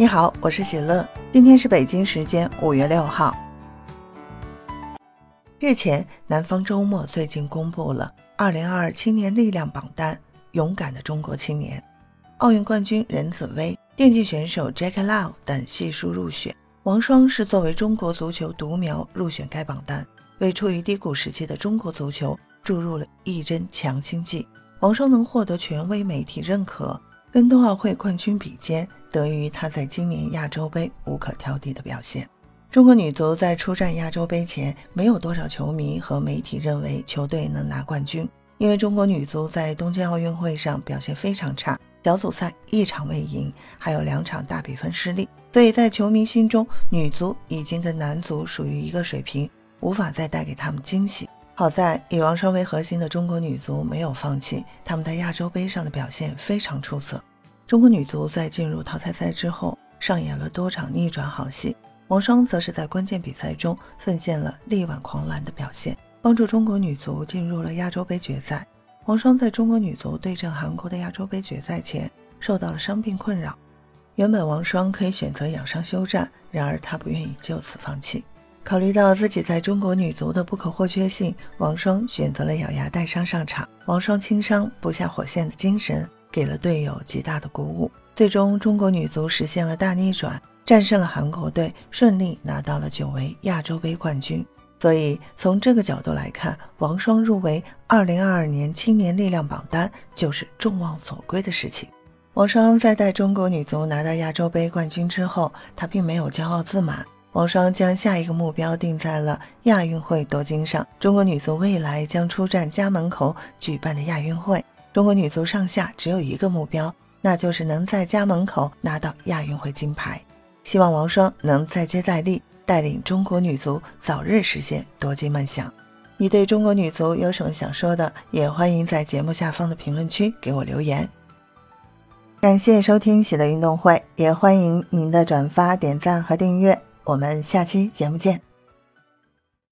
你好，我是喜乐，今天是北京时间五月六号。日前，南方周末最近公布了二零二二青年力量榜单，勇敢的中国青年，奥运冠军任子威、电竞选手 Jack Lau 等悉数入选。王霜是作为中国足球独苗入选该榜单，为处于低谷时期的中国足球注入了一针强心剂。王霜能获得权威媒体认可，跟冬奥会冠军比肩，得益于她在今年亚洲杯无可挑剔的表现。中国女足在出战亚洲杯前，没有多少球迷和媒体认为球队能拿冠军，因为中国女足在东京奥运会上表现非常差，小组赛一场未赢，还有两场大比分失利，所以在球迷心中，女足已经跟男足属于一个水平，无法再带给他们惊喜。好在以王霜为核心的中国女足没有放弃，她们在亚洲杯上的表现非常出色。中国女足在进入淘汰赛之后，上演了多场逆转好戏。王霜则是在关键比赛中奉献了力挽狂澜的表现，帮助中国女足进入了亚洲杯决赛。王霜在中国女足对阵韩国的亚洲杯决赛前受到了伤病困扰，原本王霜可以选择养伤休战，然而她不愿意就此放弃。考虑到自己在中国女足的不可或缺性，王霜选择了咬牙带伤上场。王霜轻伤不下火线的精神，给了队友极大的鼓舞。最终，中国女足实现了大逆转，战胜了韩国队，顺利拿到了久违亚洲杯冠军。所以，从这个角度来看，王霜入围2022年青年力量榜单就是众望所归的事情。王霜在带中国女足拿到亚洲杯冠军之后，她并没有骄傲自满。王霜将下一个目标定在了亚运会夺金上。中国女足未来将出战家门口举办的亚运会。中国女足上下只有一个目标，那就是能在家门口拿到亚运会金牌。希望王霜能再接再厉，带领中国女足早日实现夺金梦想。你对中国女足有什么想说的？也欢迎在节目下方的评论区给我留言。感谢收听喜乐运动会，也欢迎您的转发、点赞和订阅。我们下期节目见。